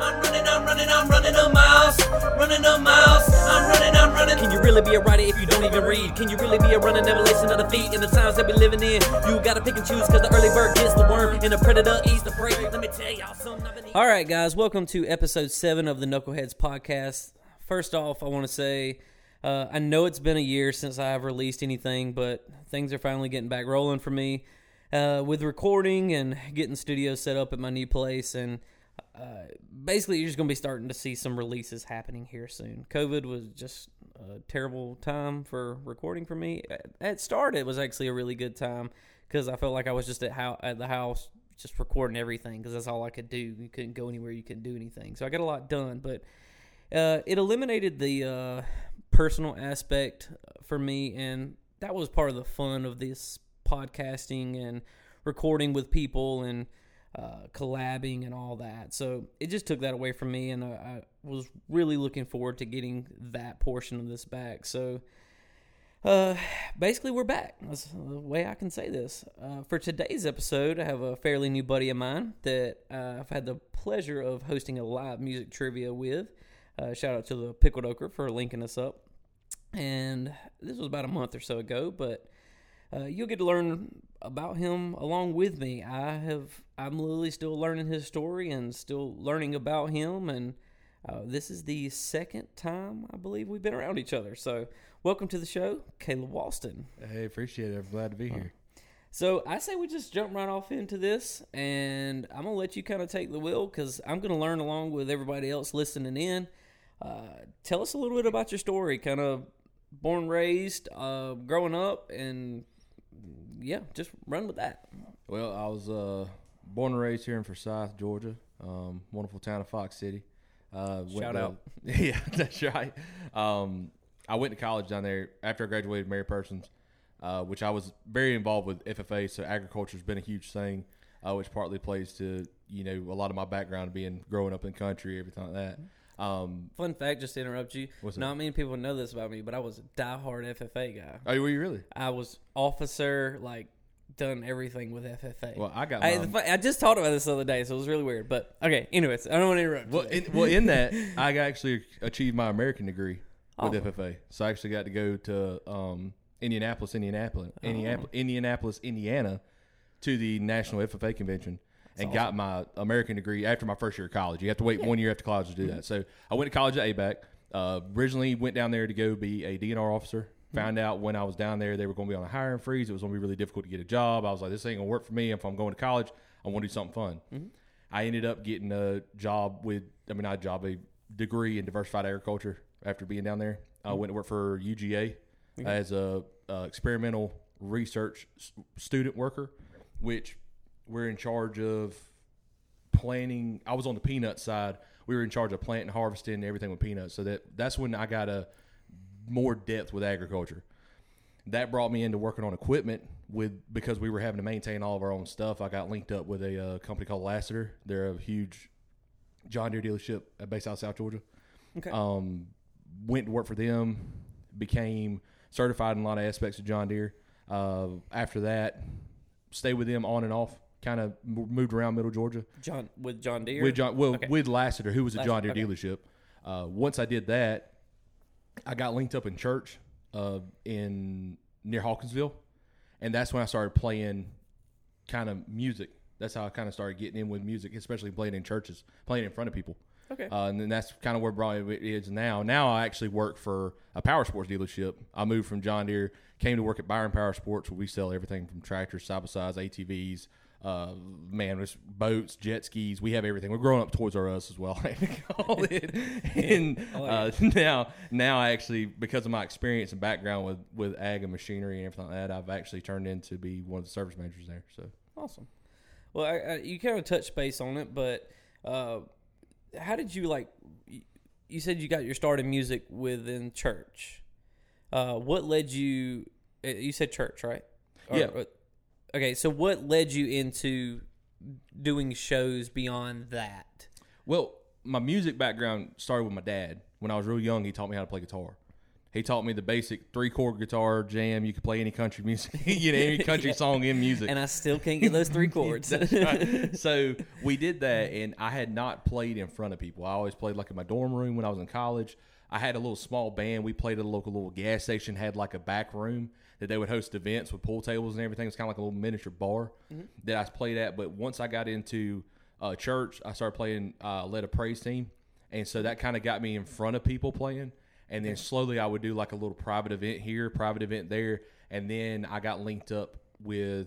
I'm running, I'm running, I'm running a miles. Running a miles. I'm running, I'm running. Can you really be a writer if you don't even read? Can you really be a runner, never listen to the feet in the times that we living in? You gotta pick and choose because the early bird gets the worm and the predator eats the prey. Let me tell y'all something. I've been eating- All right, guys, welcome to episode seven of the Knuckleheads podcast. First off, I want to say uh, I know it's been a year since I have released anything, but things are finally getting back rolling for me uh, with recording and getting studio set up at my new place. And basically, you're just going to be starting to see some releases happening here soon. COVID was just a terrible time for recording for me. At start, it was actually a really good time because I felt like I was just at, how, at the house just recording everything because that's all I could do. You couldn't go anywhere, you couldn't do anything. So I got a lot done, but uh, it eliminated the uh, personal aspect for me, and that was part of the fun of this podcasting and recording with people and uh, collabing and all that. So it just took that away from me, and I, I was really looking forward to getting that portion of this back. So uh, basically, we're back. That's the way I can say this. Uh, for today's episode, I have a fairly new buddy of mine that uh, I've had the pleasure of hosting a live music trivia with. Uh, shout out to the Pickled Okra for linking us up. And this was about a month or so ago, but uh, you'll get to learn about him along with me. I have, I'm literally still learning his story and still learning about him. And uh, this is the second time I believe we've been around each other. So, welcome to the show, Caleb Walston. Hey, appreciate it. I'm glad to be here. So I say we just jump right off into this, and I'm gonna let you kind of take the wheel because I'm gonna learn along with everybody else listening in. Uh, tell us a little bit about your story, kind of born, raised, uh, growing up, and yeah, just run with that. Well, I was uh, born and raised here in Forsyth, Georgia. Um, wonderful town of Fox City. Uh, Shout to- out. Yeah, that's right. Um, I went to college down there after I graduated Mary Persons, uh, which I was very involved with FFA. So agriculture's been a huge thing, uh, which partly plays to you know a lot of my background being growing up in country, everything like that. Um, Fun fact, just to interrupt you, What's not many people know this about me, but I was a diehard FFA guy. oh, were you really? I was officer, like done everything with FFA. Well, I got I, the fu- I just talked about this the other day, so it was really weird. But okay, anyways, I don't want to interrupt. you Well, in, well, in that, I actually achieved my American degree with Awesome. FFA. So I actually got to go to um, Indianapolis, Indianapolis, Oh. Indianapolis, Indianapolis, Indiana, to the National FFA convention, and got my American degree after my first year of college. You have to wait one year after college to do Mm-hmm. that. So I went to college at ABAC. Uh, originally went down there to go be a DNR officer. Mm-hmm. Found out when I was down there they were going to be on a hiring freeze. It was going to be really difficult to get a job. I was like, this ain't going to work for me. If I'm going to college, I want to do something fun. Mm-hmm. I ended up getting a job with, I mean, not a job, a degree in diversified agriculture after being down there. I went to work for UGA as a uh, experimental research s- student worker, which we're in charge of planting. I was on the peanut side. We were in charge of planting, harvesting, and everything with peanuts. So that that's when I got a more depth with agriculture. That brought me into working on equipment with because we were having to maintain all of our own stuff. I got linked up with a uh, company called Lasseter. They're a huge John Deere dealership uh, based out of South Georgia. Okay. Um, went to work for them, became certified in a lot of aspects of John Deere. Uh, after that, stayed with them on and off. Kind of moved around Middle Georgia John with John Deere. with John. Well, Okay. with Lasseter, who was a John Deere Lasseter, dealership. Uh, once I did that, I got linked up in church uh, in near Hawkinsville, and that's when I started playing kind of music. That's how I kind of started getting in with music, especially playing in churches, playing in front of people. Okay. Uh, and then that's kind of where brought it is now. Now I actually work for a power sports dealership. I moved from John Deere, came to work at Byron Power Sports, where we sell everything from tractors, side by sides, ATVs, uh, man, it's boats, jet skis. We have everything. We're growing up Toys R Us as well. Call it. and Oh, uh, now, now I actually, because of my experience and background with with ag and machinery and everything like that, I've actually turned into be one of the service managers there. So Awesome. Well, I, I, you kind of touched base on it, but uh, how did you like? You said you got your start in music within church. Uh, what led you? uh, You said church, right? Or- Yeah. Okay, so what led you into doing shows beyond that? Well, my music background started with my dad. When I was real young, he taught me how to play guitar. He taught me the basic three chord guitar jam. You could play any country music, you know, any country song in music. And I still can't get those three chords. Right. So we did that, and I had not played in front of people. I always played like in my dorm room when I was in college. I had a little small band. We played at a local little gas station. Had like a back room that they would host events with pool tables and everything. It's kind of like a little miniature bar that I played at. But once I got into uh, church, I started playing uh, led a praise team, and so that kind of got me in front of people playing. And then slowly I would do like a little private event here, private event there, and then I got linked up with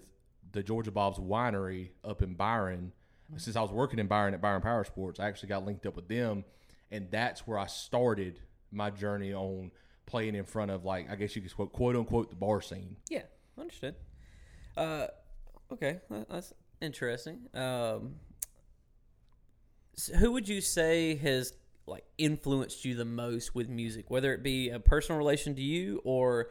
the Georgia Bob's Winery up in Byron. Since I was working in Byron at Byron Power Sports, I actually got linked up with them, and that's where I started my journey on playing in front of like I guess you could quote quote unquote the bar scene. Yeah, understood. Uh, okay, that's interesting. Um, s- who would you say has like influenced you the most with music, whether it be a personal relation to you or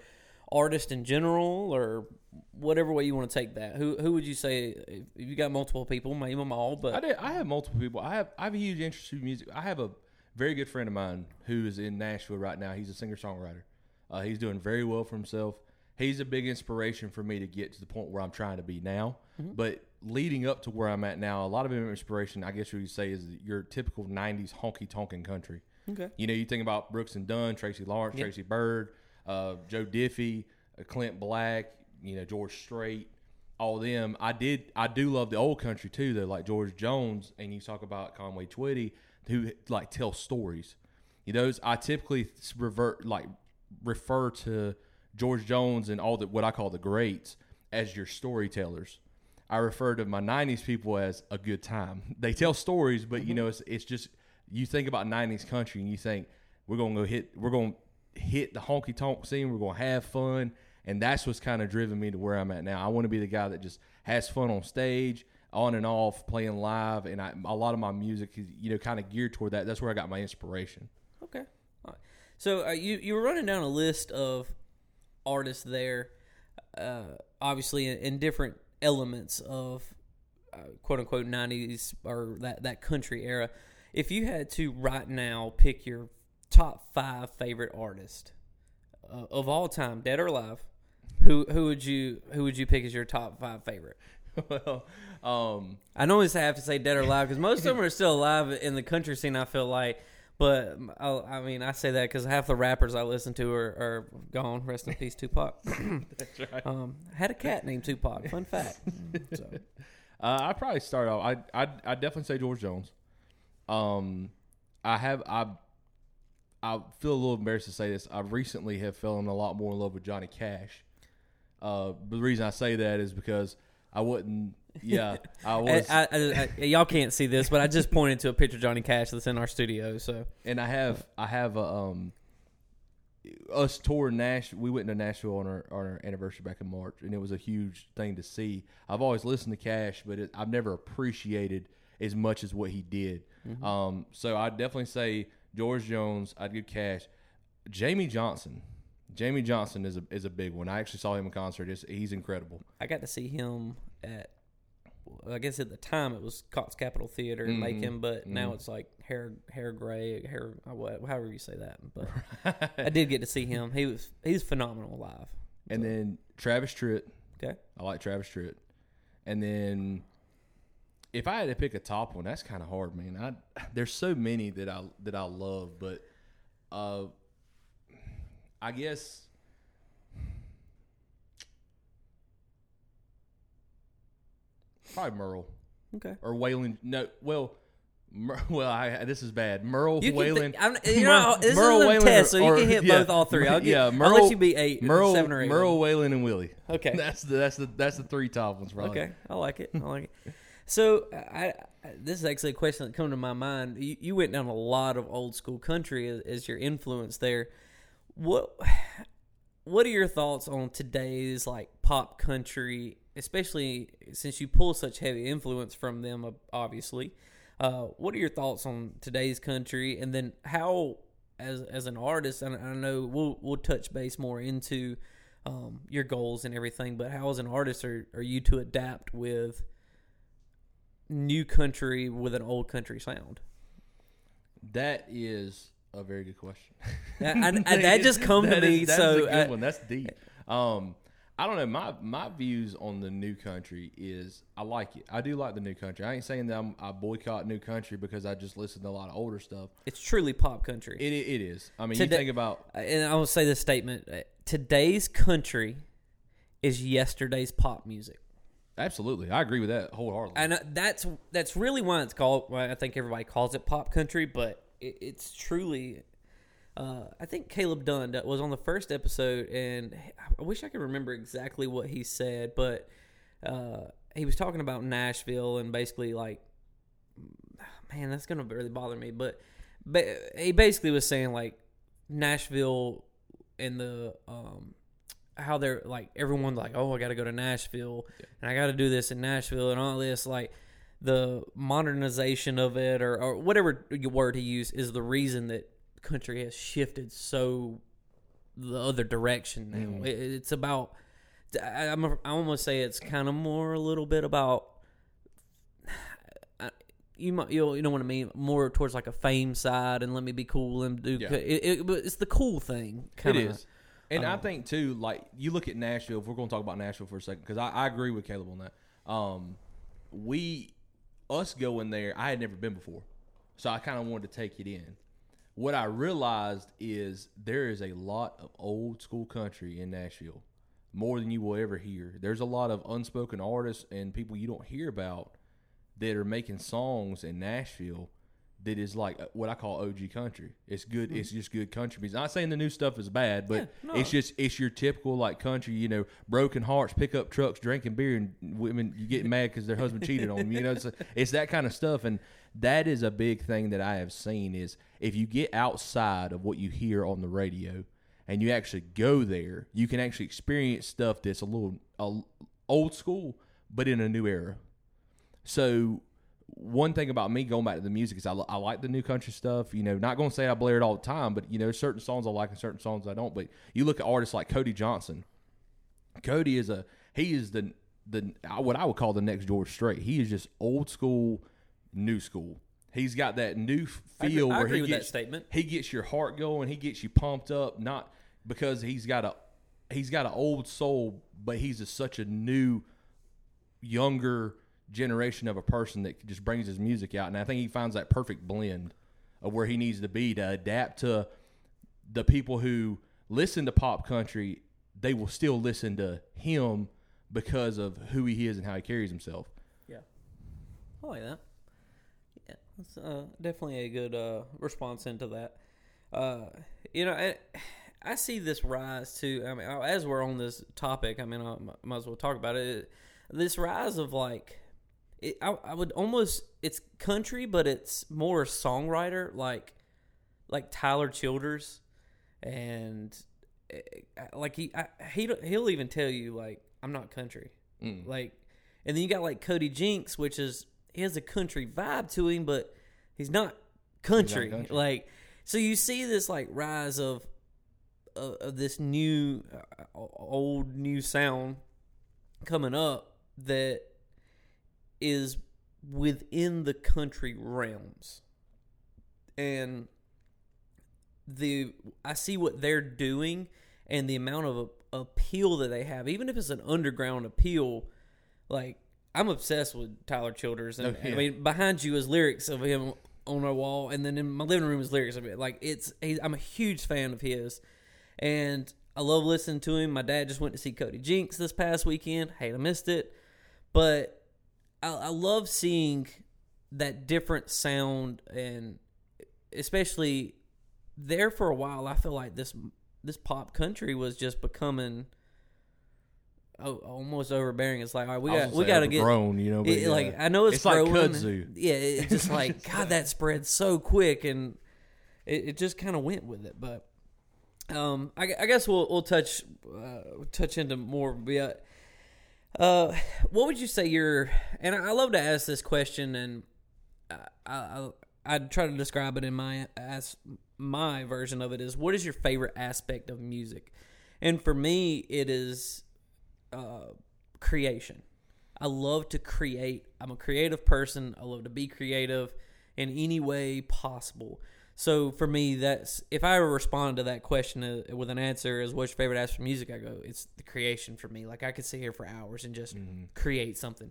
artist in general, or whatever way you want to take that? Who who would you say if you got multiple people, name them all, but I did. I have multiple people. I have. I have a huge interest in music. I have a very good friend of mine who is in Nashville right now. He's a singer songwriter. Uh, he's doing very well for himself. He's a big inspiration for me to get to the point where I'm trying to be now. But leading up to where I'm at now, a lot of inspiration, I guess you would say, is your typical '90s honky tonkin' country. okay, You know, you think about Brooks and Dunn, Tracy Lawrence, Tracy Byrd, uh, Joe Diffie, uh, Clint Black, you know, George Strait, all of them. I did, I do love the old country too, though, like George Jones, and you talk about Conway Twitty, who like tell stories. You know, I typically revert like refer to George Jones and all the what I call the greats as your storytellers. I refer to my '90s people as a good time. They tell stories, but you mm-hmm. know, it's it's just you think about '90s country and you think we're gonna go hit, we're gonna hit the honky tonk scene, we're gonna have fun, and that's what's kind of driven me to where I'm at now. I want to be the guy that just has fun on stage, on and off, playing live, and I, a lot of my music is you know kind of geared toward that. That's where I got my inspiration. Okay. So uh, you you were running down a list of artists there, uh, obviously in, in different elements of uh, quote unquote nineties or that that country era. If you had to right now pick your top five favorite artists uh, of all time, dead or alive, who who would you who would you pick as your top five favorite? well, um, I know I have to say dead or alive because most of them are still alive in the country scene. I feel like, but I, I mean, I say that because half the rappers I listen to are, are gone. Rest in peace, Tupac. that's right. um, had a cat named Tupac. Fun fact. So, Uh, I'd probably start off. I I I definitely say George Jones. Um, I have I I feel a little embarrassed to say this. I recently have fallen a lot more in love with Johnny Cash. Uh, but the reason I say that is because I wouldn't. Yeah, I I, was, I, I, I- y'all can't see this, but I just pointed to a picture of Johnny Cash that's in our studio. So and I have I have a, um us touring Nash. We went to Nashville on our, on our anniversary back in March, and it was a huge thing to see. I've always listened to Cash, but it, I've never appreciated as much as what he did. Um, so I'd definitely say George Jones. I'd give Cash. Jamey Johnson. Jamey Johnson is a is a big one. I actually saw him in concert. It's, he's incredible. I got to see him at. I guess at the time it was Cox Capitol Theater in Mhm. Macon, but now it's like hair hair gray hair uh, however you say that. But I did get to see him. He was he's phenomenal live. And then Travis Tritt. Okay. I like Travis Tritt. And then if I had to pick a top one, that's kind of hard, man. I there's so many that I that I love, but uh I guess probably Merle Okay. or Waylon. No, well, Mer, well, I this is bad. Merle You Waylon. think, I'm, you know, this Merle is a Waylon test, so you can hit yeah. both all three. I'll, get, yeah, I'll Merle- let you be eight, Merle, seven or eight. Merle Waylon and Willie. Okay. that's the that's the that's the three top ones, probably. Okay, I like it. I like it. So, I, I this is actually a question that come to my mind. You, you went down a lot of old school country as, as your influence there. What What are your thoughts on today's like pop country, especially since you pull such heavy influence from them? Obviously, uh, what are your thoughts on today's country, and then how, as as an artist, and I know we'll we'll touch base more into um, your goals and everything, but how as an artist are, are you to adapt with new country with an old country sound? That is a very good question. and, I, that just come to That me. is- that is so a good uh, one. That's deep. Um, I don't know. My my views on the new country is I like it. I do like the new country. I ain't saying that I'm, I boycott new country because I just listen to a lot of older stuff. it's truly pop country. It it is. I mean, Today- you think about and I will say this statement: uh, today's country is yesterday's pop music. absolutely. I agree with that wholeheartedly. and uh, that's that's really why it's called. Why I think everybody calls it pop country, but it, it's truly. Uh, I think Caleb Dunn was on the first episode, and I wish I could remember exactly what he said, but uh, he was talking about Nashville and basically like, man, that's gonna really bother me. But, but he basically was saying like Nashville and the um, how they're like everyone like oh I got to go to Nashville and I got to do this in Nashville and all this like the modernization of it or, or whatever word he used is the reason that country has shifted so the other direction now. It, it's about I, I'm a, I almost say it's kind of more a little bit about I- you might you'll, you know what I mean more towards like a fame side and let me be cool and do Yeah. it, it, but it's the cool thing kinda. is. And I think too, like you look at Nashville. If we're going to talk about Nashville for a second, because I, I agree with Caleb on that. Um, we, us going there, I had never been before, so I kind of wanted to take it in. What I realized is there is a lot of old school country in Nashville, more than you will ever hear. There's a lot of unspoken artists and people you don't hear about that are making songs in Nashville that is like uh, what I call OG country. It's good. It's just good country music. Not saying the new stuff is bad, but. Yeah, no. it's just it's your typical like country. You know, broken hearts, pickup trucks, drinking beer, and women you getting mad because their husband cheated on them. You know, it's, it's that kind of stuff, and that is a big thing that I have seen is if you get outside of what you hear on the radio and you actually go there, you can actually experience stuff that's a little uh, old school, but in a new era. So one thing about me going back to the music is I, I like the new country stuff. You know, not going to say I blare it all the time, but you know, certain songs I like and certain songs I don't. But you look at artists like Cody Johnson. Cody is a he is the the what I would call the next George Strait. He is just old school, new school. He's got that new I agree- feel I where agree he with that gets statement. he gets your heart going. He gets you pumped up, not because he's got a he's got an old soul, but he's a, such a new, younger generation of a person that just brings his music out. And I think he finds that perfect blend of where he needs to be to adapt to the people who listen to pop country. They will still listen to him because of who he is and how he carries himself. Yeah, I like that. Yeah, that's uh, definitely a good uh, response into that. Uh, you know, I, I see this rise too. I mean, as we're on this topic, I mean, I might as well talk about it. This rise of like, it, I, I would almost it's country, but it's more songwriter, like like Tyler Childers, and eh, like he I, he he'll even tell you like I'm not country, like, and then you got like Cody Jinks, which is he has a country vibe to him, but he's not country. country. Like, so you see this like rise of of, of this new uh, old new sound coming up that is within the country realms and the I see what they're doing and the amount of appeal that they have, even if it's an underground appeal. Like I'm obsessed with Tyler Childers, and Oh, yeah. I mean behind you is lyrics of him on our wall, and then in my living room is lyrics of it. Like it's he's, I'm a huge fan of his, and I love listening to him. My dad just went to see Cody Jinks this past weekend. Hate I missed it, but I, I love seeing that different sound and especially there for a while i feel like this this pop country was just becoming oh, almost overbearing it's like all right we got we got to get grown, you know, it- yeah. like i know it's, It's like kudzu. yeah it- it's just like god that spread so quick and it, it just kind of went with it but um i, I guess we'll we'll touch uh, touch into more yeah uh, what would you say your? And I love to ask this question, and I, I I try to describe it in my as my version of it is what is your favorite aspect of music? And for me, it is uh, creation. I love to create. I'm a creative person. I love to be creative in any way possible. So for me, that's if I ever respond to that question uh, with an answer as what's your favorite aspect of music, I go it's the creation for me. Like I could sit here for hours and just create something.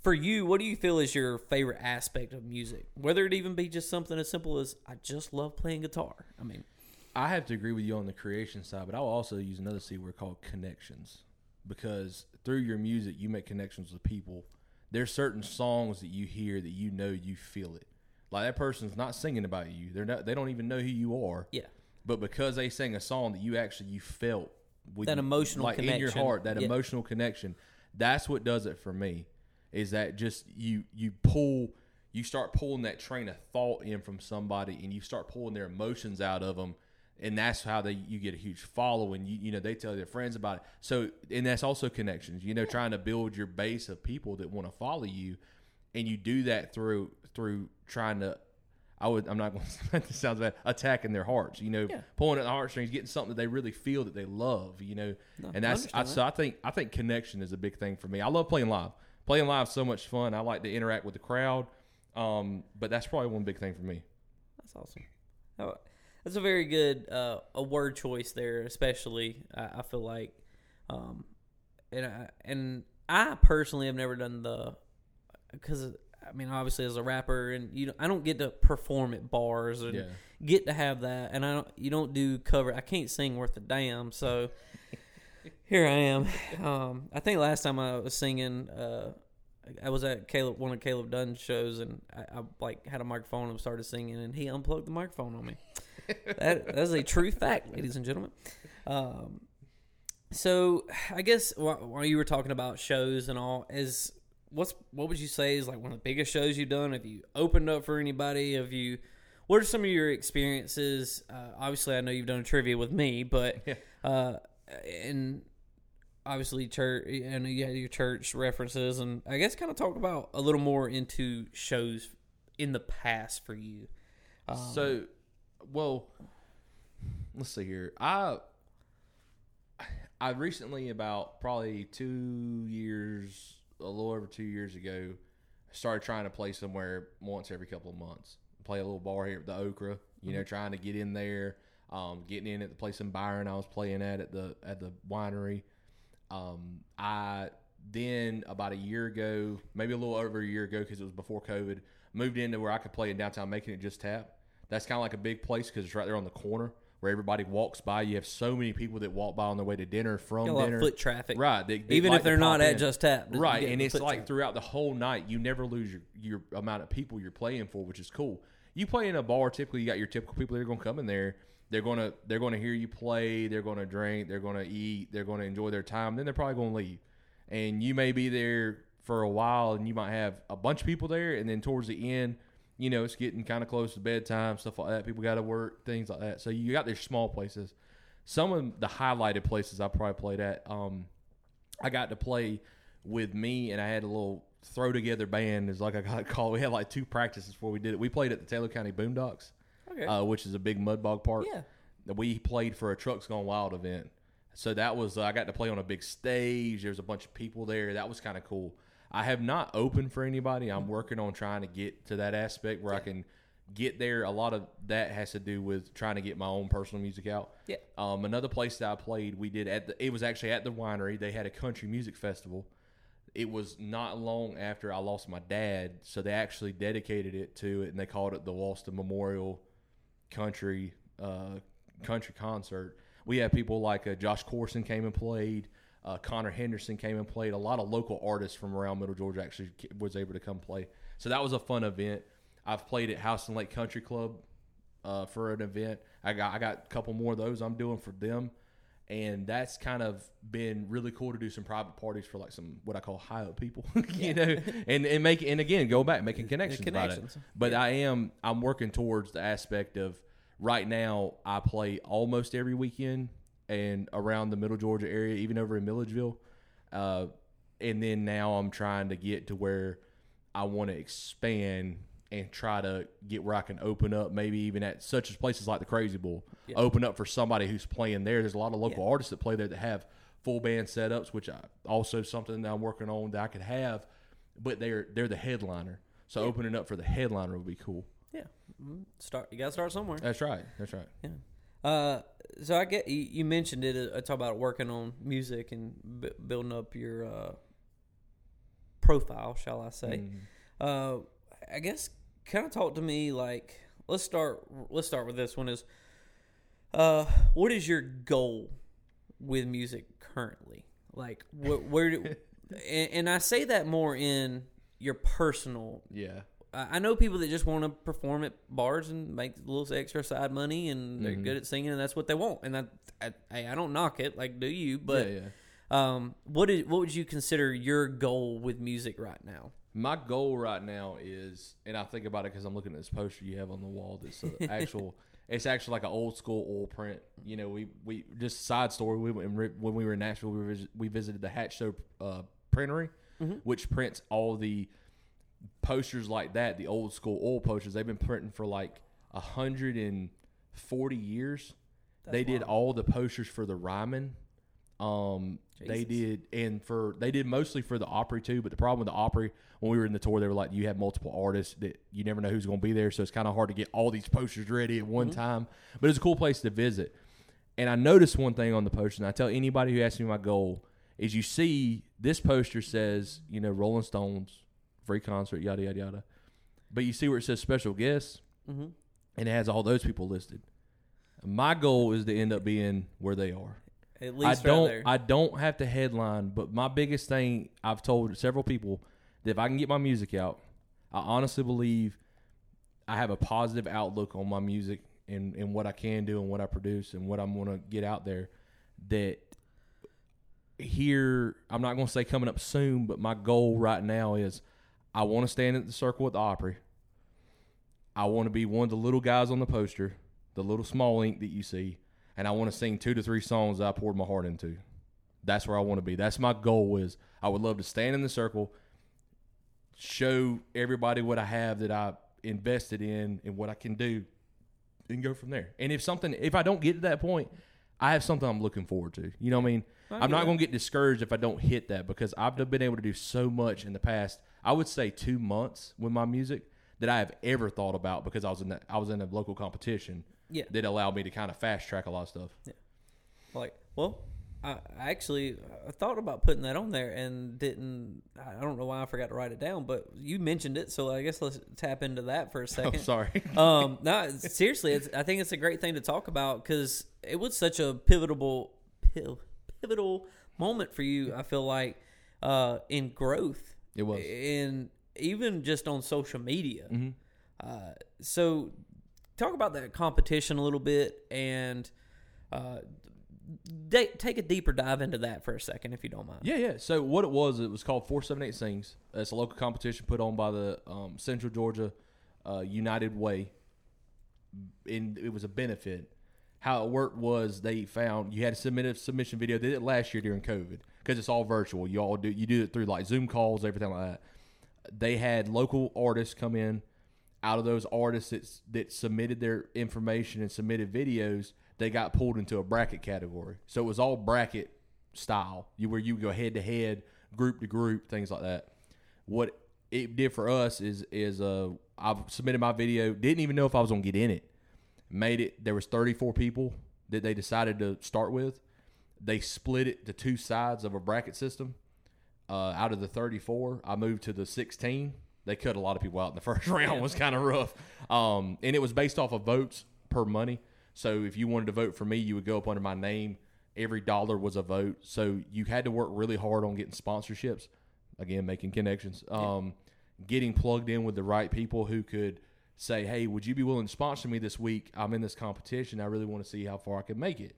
For you, what do you feel is your favorite aspect of music? Whether it even be just something as simple as I just love playing guitar. I mean, I have to agree with you on the creation side, but I'll also use another C word called connections because through your music you make connections with people. There's certain songs that you hear that you know you feel it. Like that person's not singing about you. They're not. They don't even know who you are. yeah, But because they sang a song that you actually you felt with That emotional like in your heart, that Yeah. emotional connection. That's what does it for me. Is that just you you pull you start pulling that train of thought in from somebody and you start pulling their emotions out of them and that's how they you get a huge following you you know they tell their friends about it so and that's also connections you know trying to build your base of people that want to follow you and you do that through through trying to I would I'm not going to this sounds bad attacking their hearts you know Yeah. pulling at the heartstrings getting something that they really feel that they love you know? No, and that's I, understand so I think I think connection is a big thing for me. I love playing live. Playing live is so much fun. I like to interact with the crowd um, but that's probably one big thing for me. That's awesome. Oh, That's a very good uh, a word choice there, especially I, I feel like, um, and I, and I personally have never done the because I mean obviously as a rapper and you I don't get to perform at bars and Yeah. get to have that and I don't you don't do cover I can't sing worth a damn so here I am. Um, I think last time I was singing. Uh, I was at Caleb one of Caleb Dunn's shows, and I, I like had a microphone and started singing, and he unplugged the microphone on me. that that is a true fact, ladies and gentlemen. Um, so I guess while, while you were talking about shows and all, is what's what would you say is like one of the biggest shows you've done? Have you opened up for anybody? Have you? What are some of your experiences? Uh, obviously, I know you've done trivia with me, but Yeah. uh, and obviously church and you had your church references and I guess kind of talk about a little more into shows in the past for you. Um, So, well, let's see here. I I recently, about probably two years, a little over two years ago, started trying to play somewhere once every couple of months. Play a little bar here at the Okra. You know, trying to get in there. Um, getting in at the place in Byron I was playing at at the at the winery. Um, I then about a year ago, maybe a little over a year ago, because it was before COVID, moved into where I could play in downtown, Macon at Just Tap. That's kind of like a big place because it's right there on the corner where everybody walks by. You have so many people that walk by on their way to dinner from got a lot dinner, of foot traffic, right? They, they Even like if they're not pop at. Just Tap, right? And it's like throughout the whole night, you never lose your your amount of people you're playing for, which is cool. You play in a bar, typically you got your typical people that are going to come in there. They're gonna they're gonna hear you play. They're gonna drink. They're gonna eat. They're gonna enjoy their time. Then they're probably gonna leave. And you may be there for a while, and you might have a bunch of people there. And then towards the end, you know, it's getting kind of close to bedtime, stuff like that. People got to work, things like that. So you got these small places. Some of the highlighted places I probably played at. Um, I got to play with me, and I had a little throw together band, is like I got called. We had like two practices before we did it. We played at the Taylor County Boondocks, Okay. uh, which is a big mud bog park. Yeah. We played for a Trucks Gone Wild event. So that was, uh, I got to play on a big stage. There was a bunch of people there. That was kind of cool. I have not opened for anybody. I'm working on trying to get to that aspect where I can get there. A lot of that has to do with trying to get my own personal music out. Yeah. Um, another place that I played, we did at the. It was actually at the winery. They had a country music festival. It was not long after I lost my dad, so they actually dedicated it to it, and they called it the Walston Memorial Country uh, Country Concert. We had people like uh, Josh Corson came and played. Uh, Connor Henderson came and played. A lot of local artists from around Middle Georgia actually was able to come play. So that was a fun event. I've played at Houston Lake Country Club uh, for an event. I got I got a couple more of those I'm doing for them, and that's kind of been really cool to do some private parties for like some what I call high up people, you know, and and make and again go back making connections, connections. But I am I'm working towards the aspect of right now I play almost every weekend and around the Middle Georgia area, even over in Milledgeville, uh, and then now I'm trying to get to where I want to expand and try to get where I can open up, maybe even at such as places like the Crazy Bull, open up for somebody who's playing there. There's a lot of local artists that play there that have full band setups, which I also something that I'm working on that I could have, but they're they're the headliner. So opening up for the headliner would be cool. Yeah, Mhm. start. You got to start somewhere. That's right. That's right. Yeah. Uh, so I get you, you mentioned it. I talk about working on music and b- building up your uh, profile, shall I say? Mhm. Uh, I guess kind of talk to me like let's start. Let's start with this one. Is uh, what is your goal with music currently? Like, wh- where do? and, and I say that more in your personal Yeah. I know people that just want to perform at bars and make a little extra side money, and they're Mhm. good at singing, and that's what they want. And that, I, I, I don't knock it, like do you? But yeah, yeah. um, what is what would you consider your goal with music right now? My goal right now is, and I think about it because I'm looking at this poster you have on the wall. That's actual. It's actually like an old school oil print. You know, we we just side story. We when we were in Nashville, we we visited the Hatch Show uh, printery, which prints all the posters like that. The old school oil posters. They've been printing for like a hundred and forty years. they did all the posters for the Ryman. Um, they did, and for they did mostly for the Opry too. But the problem with the Opry, when we were in the tour, they were like, you have multiple artists that you never know who's going to be there, so it's kind of hard to get all these posters ready at one time. But it's a cool place to visit. And I noticed one thing on the poster, and I tell anybody who asks me my goal is, you see this poster says, you know, Rolling Stones, free concert, yada yada yada. But you see where it says special guests, Mm-hmm. and it has all those people listed. My goal is to end up being where they are. At least I don't there. I don't have to headline, but my biggest thing I've told several people that if I can get my music out, I honestly believe I have a positive outlook on my music and, and what I can do and what I produce and what I'm gonna get out there that here I'm not gonna say coming up soon, but my goal right now is I wanna stand at the circle at the Opry. I wanna be one of the little guys on the poster, the little small ink that you see and I want to sing two to three songs that I poured my heart into. That's where I want to be. That's my goal. Is I would love to stand in the circle, show everybody what I have that I invested in and what I can do, and go from there. And if something, if I don't get to that point, I have something I'm looking forward to. You know what I mean? I'm not going to get discouraged if I don't hit that because I've been able to do so much in the past. I would say two months with my music that I have ever thought about because I was in that I was in a local competition Yeah. that allowed me to kind of fast track a lot of stuff. Yeah. Like, well, I actually I thought about putting that on there and didn't. I don't know why I forgot to write it down, but you mentioned it, so I guess let's tap into that for a second. Oh, second. sorry. um, no, seriously, it's, I think it's a great thing to talk about because it was such a pivotal, pivotal moment for you. I feel like uh, in growth, It was. and even just on social media. Mhm. Uh, so, talk about that competition a little bit and uh, take a deeper dive into that for a second, if you don't mind. Yeah, yeah. So what it was, it was called Four Seven Eight Sings. It's a local competition put on by the um, Central Georgia uh, United Way, and it was a benefit. How it worked was they found you had to submit a submission video. They did it last year during COVID because it's all virtual. You all do you do it through like Zoom calls, everything like that. They had local artists come in. Out of those artists that, that submitted their information and submitted videos, they got pulled into a bracket category. So it was all bracket style, you where you go head to head, group to group, things like that. What it did for us is is uh I've submitted my video, didn't even know if I was gonna get in it. Made it. There was 34 people that they decided to start with. They split it to two sides of a bracket system. Uh, out of the 34, I moved to the 16. They cut a lot of people out in the first round. It was kind of rough. Um, and it was based off of votes per money. So if you wanted to vote for me, you would go up under my name. Every dollar was a vote. So you had to work really hard on getting sponsorships. Again, making connections. Um, getting plugged in with the right people who could say, "Hey, would you be willing to sponsor me this week? I'm in this competition. I really want to see how far I can make it."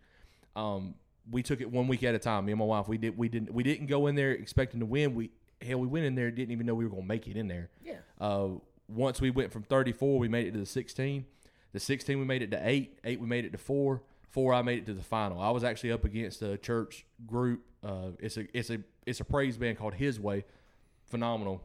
Um, we took it one week at a time. Me and my wife, we did we didn't we didn't go in there expecting to win. We hell, we went in there didn't even know we were going to make it in there. Yeah. Uh, once we went from 34, we made it to the 16. The 16 we made it to eight. Eight we made it to four. Four I made it to the final. I was actually up against a church group. Uh, it's a it's a it's a praise band called His Way. Phenomenal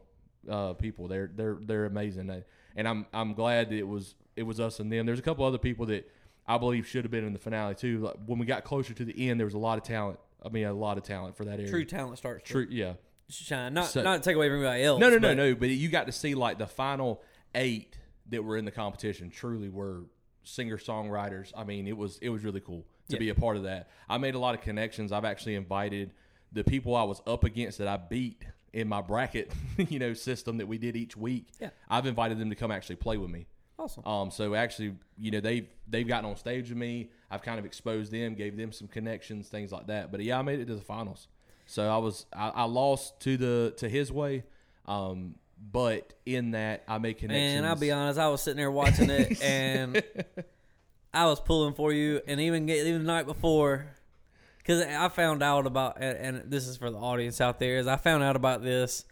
uh, people. They're they're they're amazing. And I'm I'm glad that it was it was us and them. There's a couple other people that I believe should have been in the finale too. Like when we got closer to the end, there was a lot of talent. I mean, a lot of talent for that area. True talent starts to True. Yeah. shine. Not So- not to take away from anybody else. No, no, no, but- no. But you got to see like the final eight that were in the competition truly were singer songwriters. I mean, it was it was really cool to Yeah. be a part of that. I made a lot of connections. I've actually invited the people I was up against that I beat in my bracket, you know, system that we did each week. Yeah. I've invited them to come actually play with me. Awesome. Um, so actually, you know, they've they've gotten on stage with me. I've kind of exposed them, gave them some connections, things like that. But yeah, I made it to the finals. So I was I, I lost to the to his way, um, but in that I made connections. And I'll be honest, I was sitting there watching it, and I was pulling for you, and even get, even the night before, because I found out about, and, and this is for the audience out there, is I found out about this,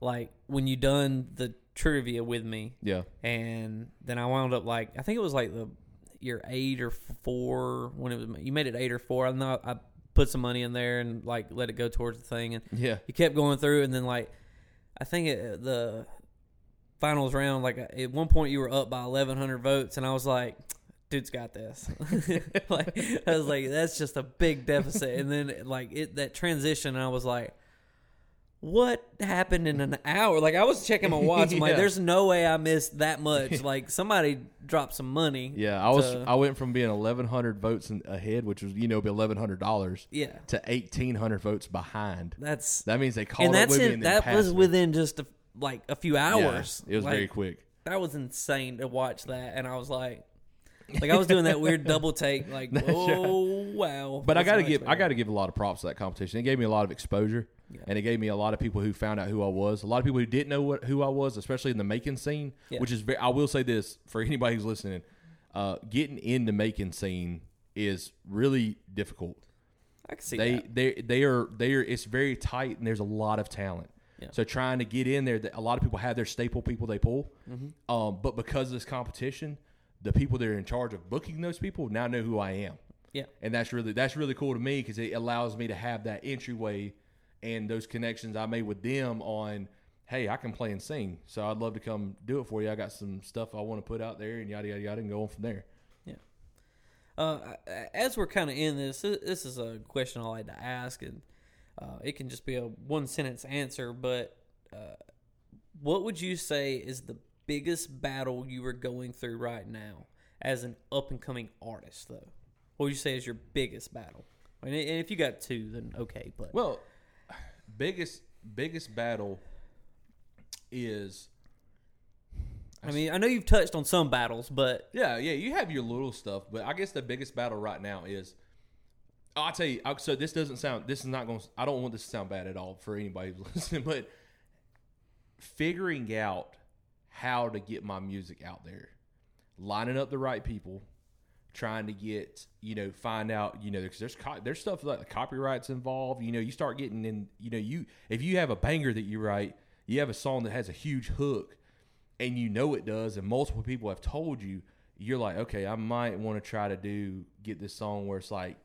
like when you done the trivia with me, Yeah, and then I wound up like I think it was like the year eight or four when it was you made it eight or four. I know I put some money in there and like let it go towards the thing, and yeah, you kept going through, and then like I think it, the finals round, like at one point you were up by eleven hundred votes, and I was like, "Dude's got this." like I was like, "That's just a big deficit," and then like it that transition, and I was like. What happened in an hour? Like I was checking my watch. I'm like, "There's no way I missed that much." Like somebody dropped some money. yeah. I was to- I went from being eleven hundred votes in, ahead, which was you know be eleven hundred dollars, yeah. to eighteen hundred votes behind. That's That means they called and that's with me in, that was me. within just a, like a few Yeah, hours. it was Like, very quick. that was insane to watch that and i was like like i was doing that weird double take like oh wow But I got to next, give I got to give a lot of props to that competition. It gave me a lot of exposure, Yeah. and it gave me a lot of people who found out who I was. A lot of people who didn't know what, who I was, especially in the Macon scene. Yeah. Which is very. I will say this for anybody who's listening: uh, getting in the Macon scene is really difficult. i can see They that they they are they are. It's very tight, and there's a lot of talent. Yeah. So trying to get in there, that a lot of people have their staple people they pull, Mm-hmm. um, but because of this competition, the people that are in charge of booking those people now know who I am yeah and that's really that's really cool to me because it allows me to have that entryway and those connections I made with them on. Hey, I can play and sing, so I'd love to come do it for you. I got some stuff I want to put out there, and yada yada yada, and go on from there. Yeah. Uh as we're kind of in this this is a question i like to ask and uh, it can just be a one sentence answer but uh, what would you say is the biggest battle you are going through right now as an up and coming artist though what would you say is your biggest battle and i- if you got two then okay but Well, biggest biggest battle is I mean, I know you've touched on some battles, but Yeah, yeah, you have your little stuff, but I guess the biggest battle right now is. Oh, I'll tell you. So this doesn't sound. This is not going. to I don't want this to sound bad at all for anybody who's listening, but figuring out how to get my music out there, lining up the right people, trying to get you know find out you know because there's co- there's stuff like the copyrights involved. You know, you start getting in. You know, you if you have a banger that you write, you have a song that has a huge hook and you know it does, and multiple people have told you, you're like, okay, I might want to try to do get this song where it's like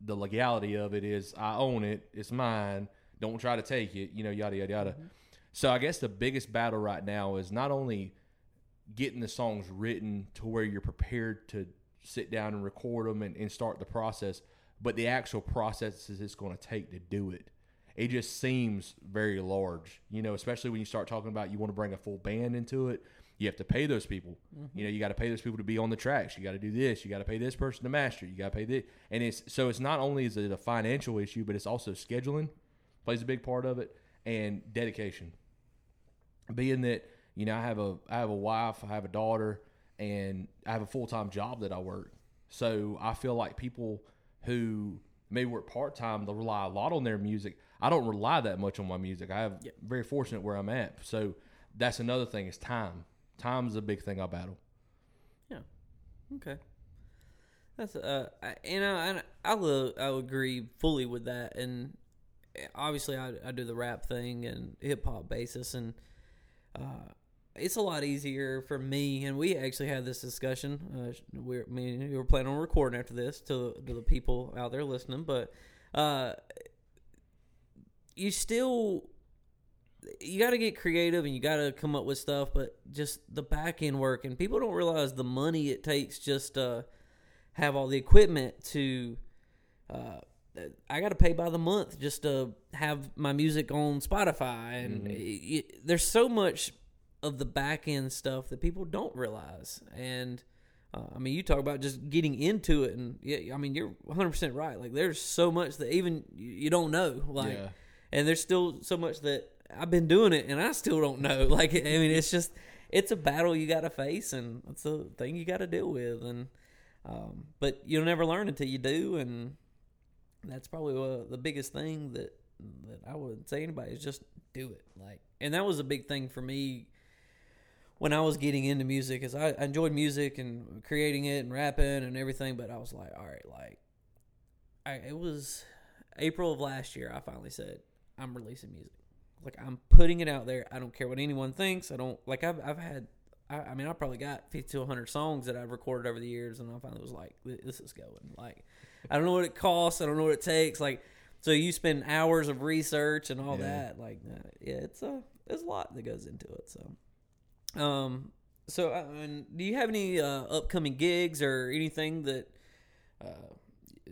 the legality of it is I own it, it's mine. Don't try to take it, you know, yada yada yada. Mm-hmm. So I guess the biggest battle right now is not only getting the songs written to where you're prepared to sit down and record them and, and start the process, but the actual processes it's going to take to do it. It just seems very large, you know, especially when you start talking about you want to bring a full band into it. You have to pay those people. Mm-hmm. You know, you got to pay those people to be on the tracks. You got to do this. You got to pay this person to master. You got to pay this, and it's so it's not only is it a financial issue, but it's also scheduling plays a big part of it and dedication being that you know I have a I have a wife, I have a daughter, and I have a full time job that I work. So I feel like people who maybe work part time, they'll rely a lot on their music. I don't rely that much on my music. I have very fortunate where I'm at. So that's another thing is time. Time's a big thing I battle. yeah, okay. That's uh, I, and I and I will I will agree fully with that, and obviously I, I do the rap thing and hip hop basis, and uh, it's a lot easier for me. And we actually had this discussion. Uh, we're me and you were planning on recording after this to to the people out there listening, but uh, you still you got to get creative and you got to come up with stuff, but just the back end work and people don't realize the money it takes just to have all the equipment to. Uh, I got to pay by the month just to have my music on Spotify, and y- y- there's so much of the back end stuff that people don't realize. And uh, I mean, you talk about just getting into it, and yeah, I mean, you're 100 percent right. Like, there's so much that even you, you don't know. Like, Yeah. and there's still so much that I've been doing it, and I still don't know. Like, I mean, it's just it's a battle you got to face, and it's a thing you got to deal with, and um, but you'll never learn until you do, and that's probably uh, the biggest thing that that I would say anybody is just do it. Like, and that was a big thing for me when I was getting into music, is I, I enjoyed music and creating it and rapping and everything, but I was like, all right, like, I it was April of last year. I finally said I'm releasing music. Like I'm putting it out there. I don't care what anyone thinks. I don't like. I've I've had. I, I mean, I probably got 50 to 100 songs that I've recorded over the years, and I finally was like, "This is going." Like, I don't know what it costs. I don't know what it takes. Like, so you spend hours of research and all Yeah. that. Like, uh, yeah, it's a there's a lot that goes into it. So, um, so I mean, do you have any uh, upcoming gigs or anything that uh,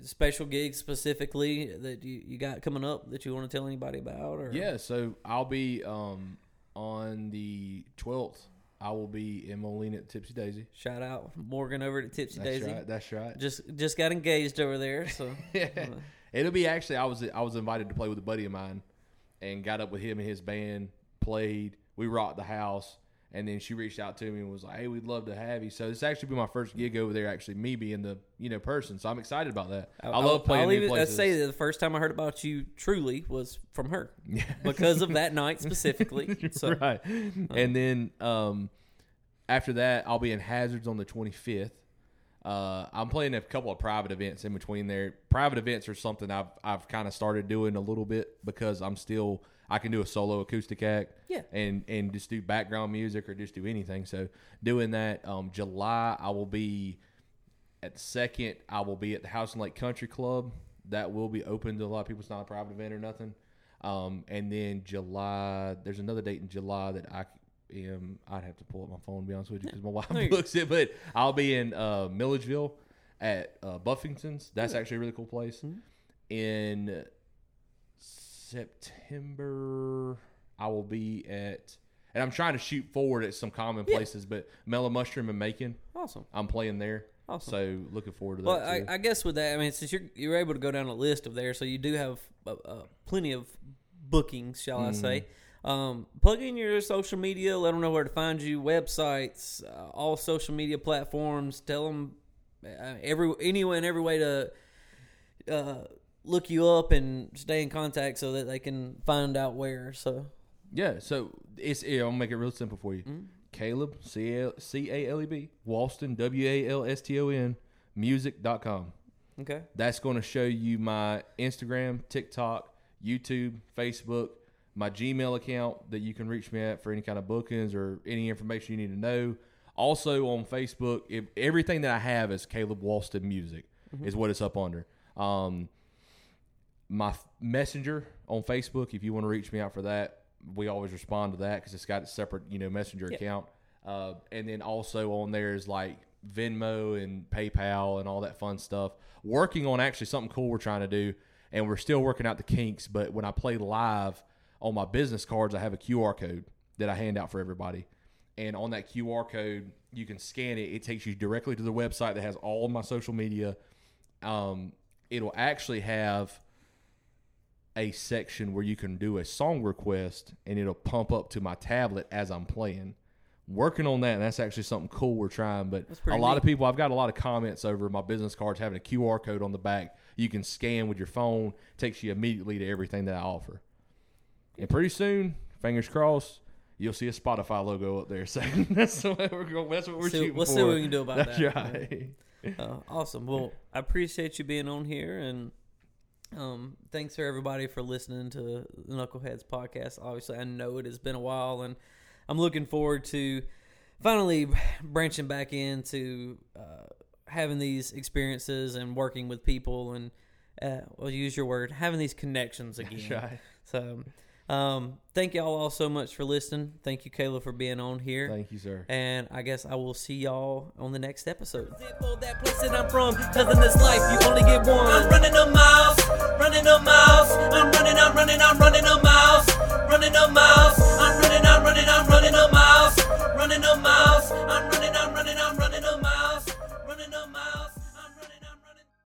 special gigs specifically that you, you got coming up that you want to tell anybody about? Or Yeah, so I'll be um, on the 12th. I will be in Moline at Tipsy Daisy. shout out Morgan over at Tipsy That's Daisy. right. That's right. Just just got engaged over there, so yeah. It'll be actually I was I was invited to play with a buddy of mine and got up with him and his band, played, we rocked the house, and then she reached out to me and was like, Hey, we'd love to have you. So this actually be my first gig over there, actually me being the you know person. So I'm excited about that. I, love playing I'll new even- places. Let's say that the first time I heard about you truly was from her yeah. because of that night specifically. So right. And then um, after that, I'll be in Hazards on the 25th. Uh, I'm playing a couple of private events in between there. Private events are something I've I've kind of started doing a little bit because I'm still I can do a solo acoustic act, Yeah. and and just do background music or just do anything. So doing that, um, July I will be at the second. I will be at the Houston Lake Country Club. That will be open to a lot of people. It's not a private event or nothing. Um, and then July, there's another date in July that I am. I'd have to pull up my phone to be honest with you because my wife books it. But I'll be in uh, Milledgeville at uh, Buffington's. That's actually a really cool place. In September, I will be at, and I'm trying to shoot forward at some common places, but Mellow Mushroom and Macon. awesome. I'm playing there. Awesome. So looking forward to that. Well, I. I guess with that, I mean, since you're you're able to go down a list of there, so you do have uh, uh, plenty of bookings, shall I say? Mm-hmm. Um, plug in your social media. Let them know where to find you. Websites, uh, all social media platforms. Tell them uh, every anyone and every way to uh, look you up and stay in contact so that they can find out where. So Yeah, so it's I'll make it real simple for you. Mm-hmm. Caleb C A C A L E B Walston W A L S T O N music.com. okay, That's going to show you my Instagram, TikTok, YouTube, Facebook, my Gmail account that you can reach me at for any kind of bookings or any information you need to know. Also on Facebook, if, everything that I have is Caleb Walston Music is what it's up under. Um, my messenger on Facebook, if you want to reach me out for that, we always respond to that because it's got a separate, you know, messenger Yeah. account. Uh, and then also on there is like Venmo and PayPal and all that fun stuff. Working on actually something cool we're trying to do, and we're still working out the kinks. But when I play live on my business cards, I have a QR code that I hand out for everybody. And on that QR code, you can scan it. It takes you directly to the website that has all my social media. Um, it'll actually have a section where you can do a song request and it'll pump up to my tablet as I'm playing. Working on that, and that's actually something cool we're trying. But a lot neat. of people, I've got a lot of comments over my business cards having a QR code on the back. You can scan with your phone, takes you immediately to everything that I offer. And pretty soon, fingers crossed, you'll see a Spotify logo up there. So that's what we're going. That's what we're See- shooting we'll for. see what we can do about that's that. right. Uh, awesome. Well, I appreciate you being on here, and um, thanks for everybody for listening to the Knuckleheads podcast. Obviously, I know it has been a while, and I'm looking forward to finally branching back into uh, having these experiences and working with people, and uh, I'll use your word, having these connections again. That's right. So, um, thank y'all all so much for listening. Thank you, Caleb, for being on here. Thank you, sir. And I guess I will see y'all on the next episode. That place that I'm from, this life you only get one. I'm running a running a. I'm running, I'm running, I'm running a running a. I'm running, I'm running, I'm running a running a. I'm running.